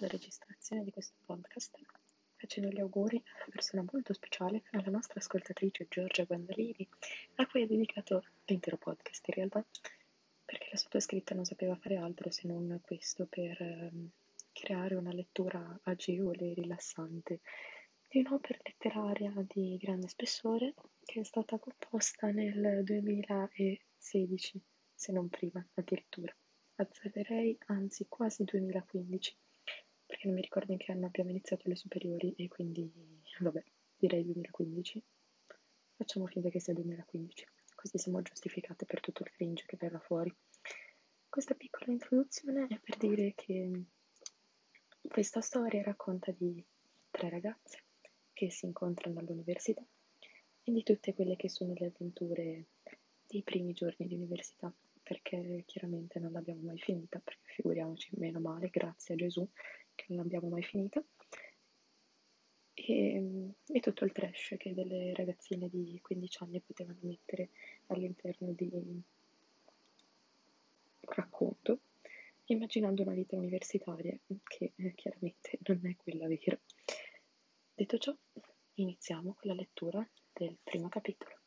la registrazione di questo podcast facendo gli auguri a una persona molto speciale, alla nostra ascoltatrice Giorgia Guandalini, a cui è dedicato l'intero podcast in realtà, perché la sottoscritta non sapeva fare altro se non questo per um, creare una lettura agevole e rilassante di un'opera letteraria di grande spessore che è stata composta nel 2016, se non prima addirittura. Azzarderei anzi quasi 2015, perché non mi ricordo in che anno abbiamo iniziato le superiori e quindi, vabbè, direi 2015. Facciamo finta che sia 2015, così siamo giustificate per tutto il cringe che verrà fuori. Questa piccola introduzione è per dire che questa storia racconta di tre ragazze che si incontrano all'università e di tutte quelle che sono le avventure dei primi giorni di università, perché chiaramente non l'abbiamo mai finita, perché figuriamoci, meno male, grazie a Gesù che non l'abbiamo mai finita. E, e, tutto il trash che delle ragazzine di 15 anni potevano mettere all'interno di un racconto, immaginando una vita universitaria che eh, chiaramente non è quella vera. Detto ciò, iniziamo con la lettura del primo capitolo.